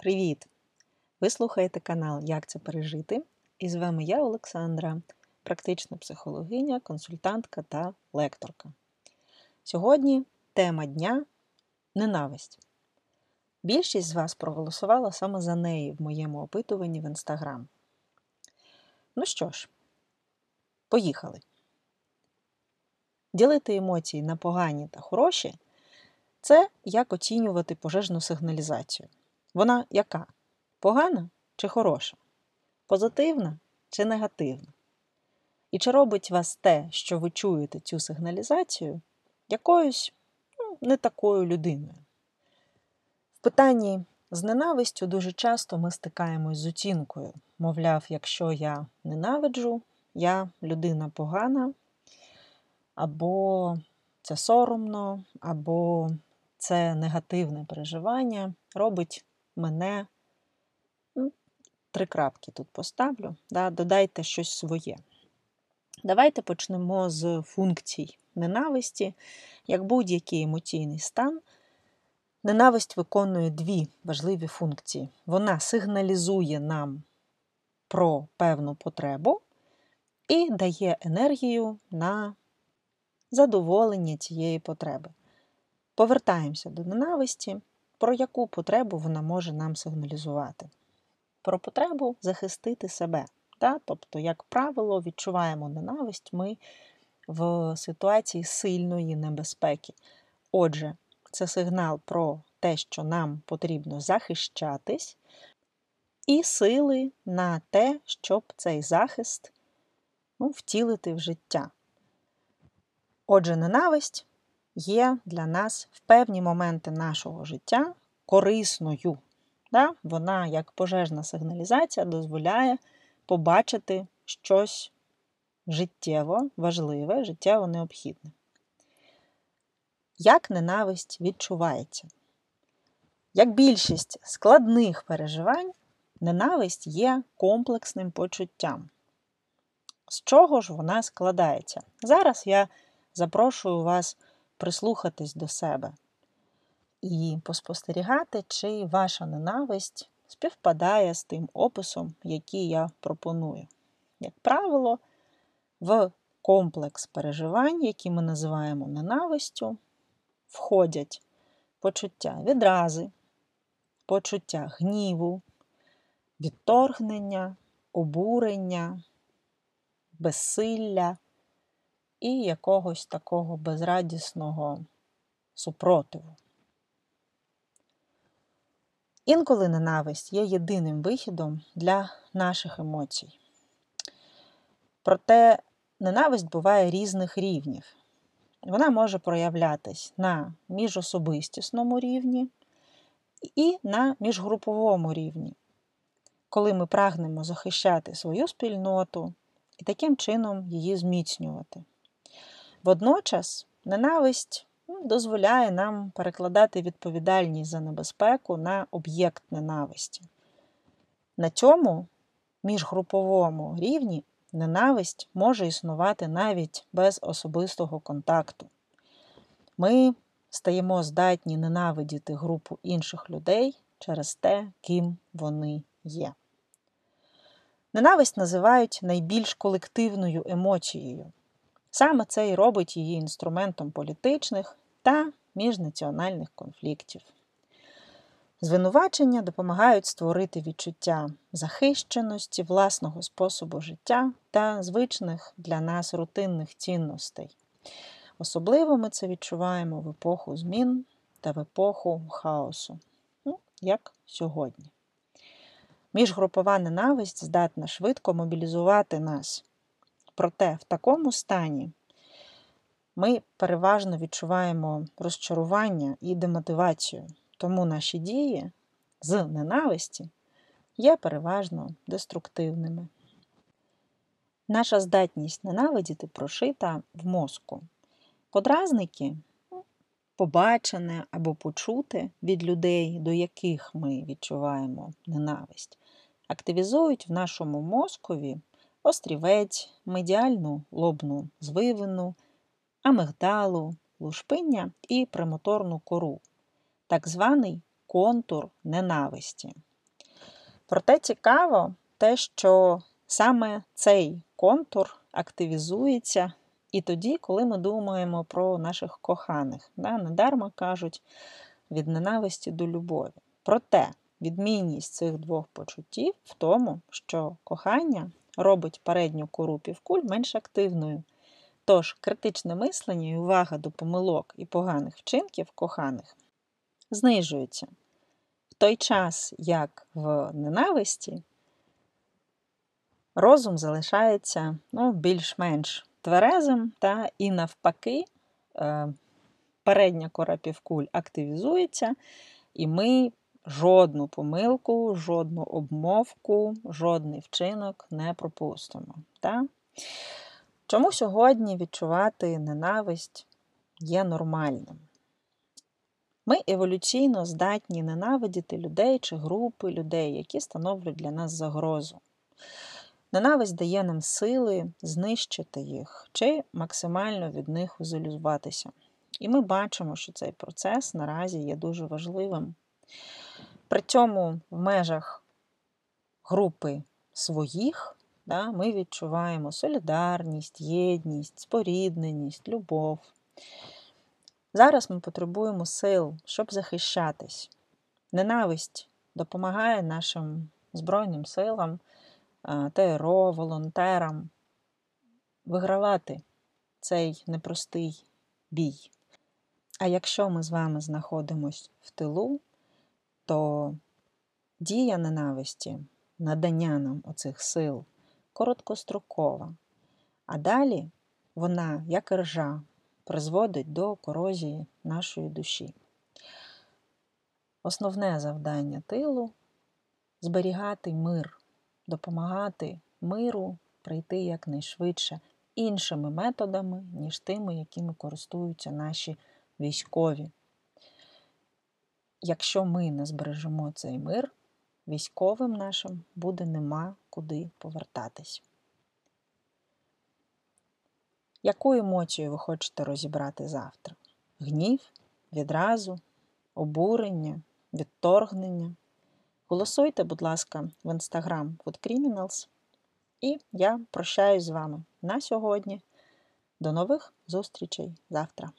Привіт! Ви слухаєте канал Як це пережити? І з вами я, Олександра, практична психологиня, консультантка та лекторка. Сьогодні тема дня ненависть. Більшість з вас проголосувала саме за неї в моєму опитуванні в інстаграм. Ну що ж, поїхали. Ділити емоції на погані та хороші це як оцінювати пожежну сигналізацію. Вона яка? Погана чи хороша? Позитивна чи негативна? І чи робить вас те, що ви чуєте цю сигналізацію, якоюсь ну, не такою людиною? В питанні з ненавистю дуже часто ми стикаємось з оцінкою. Мовляв, якщо я ненавиджу, я людина погана, або це соромно, або це негативне переживання, робить мене. Ну, Три крапки тут поставлю, да, додайте щось своє. Давайте почнемо з функцій ненависті. Як будь-який емоційний стан, ненависть виконує дві важливі функції. Вона сигналізує нам про певну потребу і дає енергію на задоволення цієї потреби. Повертаємося до ненависті, про яку потребу вона може нам сигналізувати. Про потребу захистити себе. Да? Тобто, як правило, відчуваємо ненависть ми в ситуації сильної небезпеки. Отже, це сигнал про те, що нам потрібно захищатись, і сили на те, щоб цей захист ну, втілити в життя. Отже, ненависть є для нас в певні моменти нашого життя корисною. Да? Вона, як пожежна сигналізація, дозволяє побачити щось життєво важливе, життєво необхідне. Як ненависть відчувається? Як більшість складних переживань, ненависть є комплексним почуттям. З чого ж вона складається? Зараз я запрошую вас прислухатись до себе і поспостерігати, чи ваша ненависть співпадає з тим описом, який я пропоную. Як правило, в комплекс переживань, які ми називаємо ненавистю, входять почуття відрази, почуття гніву, відторгнення, обурення, безсилля і якогось такого безрадісного супротиву. Інколи ненависть є єдиним вихідом для наших емоцій. Проте ненависть буває різних рівнів. Вона може проявлятись на міжособистісному рівні і на міжгруповому рівні, коли ми прагнемо захищати свою спільноту і таким чином її зміцнювати. Водночас ненависть ну, дозволяє нам перекладати відповідальність за небезпеку на об'єкт ненависті. На цьому міжгруповому рівні ненависть може існувати навіть без особистого контакту. Ми стаємо здатні ненавидіти групу інших людей через те, ким вони є. Ненависть називають найбільш колективною емоцією. Саме це і робить її інструментом політичних та міжнаціональних конфліктів. Звинувачення допомагають створити відчуття захищеності, власного способу життя та звичних для нас рутинних цінностей. Особливо ми це відчуваємо в епоху змін та в епоху хаосу, ну, як сьогодні. Міжгрупова ненависть здатна швидко мобілізувати нас. Проте в такому стані ми переважно відчуваємо розчарування і демотивацію, тому наші дії з ненависті є переважно деструктивними. Наша здатність ненавидіти прошита в мозку. Подразники ну, побачене або почути від людей, до яких ми відчуваємо ненависть, активізують в нашому мозкові острівець, медіальну лобну звивину, амигдалу, лушпиння і премоторну кору, так званий контур ненависті. Проте цікаво те, що саме цей контур активізується і тоді, коли ми думаємо про наших коханих. Да? Недарма кажуть від ненависті до любові. Проте відмінність цих двох почуттів в тому, що кохання робить передню кору півкуль менш активною. Тож критичне мислення і увага до помилок і поганих вчинків коханих знижується. В той час, як в ненависті, розум залишається ну, більш-менш тверезим, та, і навпаки, е, передня кора півкуль активізується, і ми жодну помилку, жодну обмовку, жодний вчинок не пропустимо. Та? Чому сьогодні відчувати ненависть є нормальним? Ми еволюційно здатні ненавидіти людей чи групи людей, які становлять для нас загрозу. Ненависть дає нам сили знищити їх чи максимально від них ізолюватися. І ми бачимо, що цей процес наразі є дуже важливим. При цьому в межах групи своїх да, ми відчуваємо солідарність, єдність, спорідненість, любов. Зараз ми потребуємо сил, щоб захищатись. Ненависть допомагає нашим Збройним силам, ТРО, волонтерам вигравати цей непростий бій. А якщо ми з вами знаходимося в тилу, то дія ненависті, надання нам оцих сил короткострокова, а далі вона, як ржа, призводить до корозії нашої душі. Основне завдання тилу зберігати мир, допомагати миру прийти якнайшвидше іншими методами, ніж тими, якими користуються наші військові. Якщо ми не збережемо цей мир, військовим нашим буде нема куди повертатись. Яку емоцію ви хочете розібрати завтра? Гнів, відразу, обурення, відторгнення? Голосуйте, будь ласка, в інстаграм Food Criminals. І я прощаюсь з вами на сьогодні. До нових зустрічей завтра!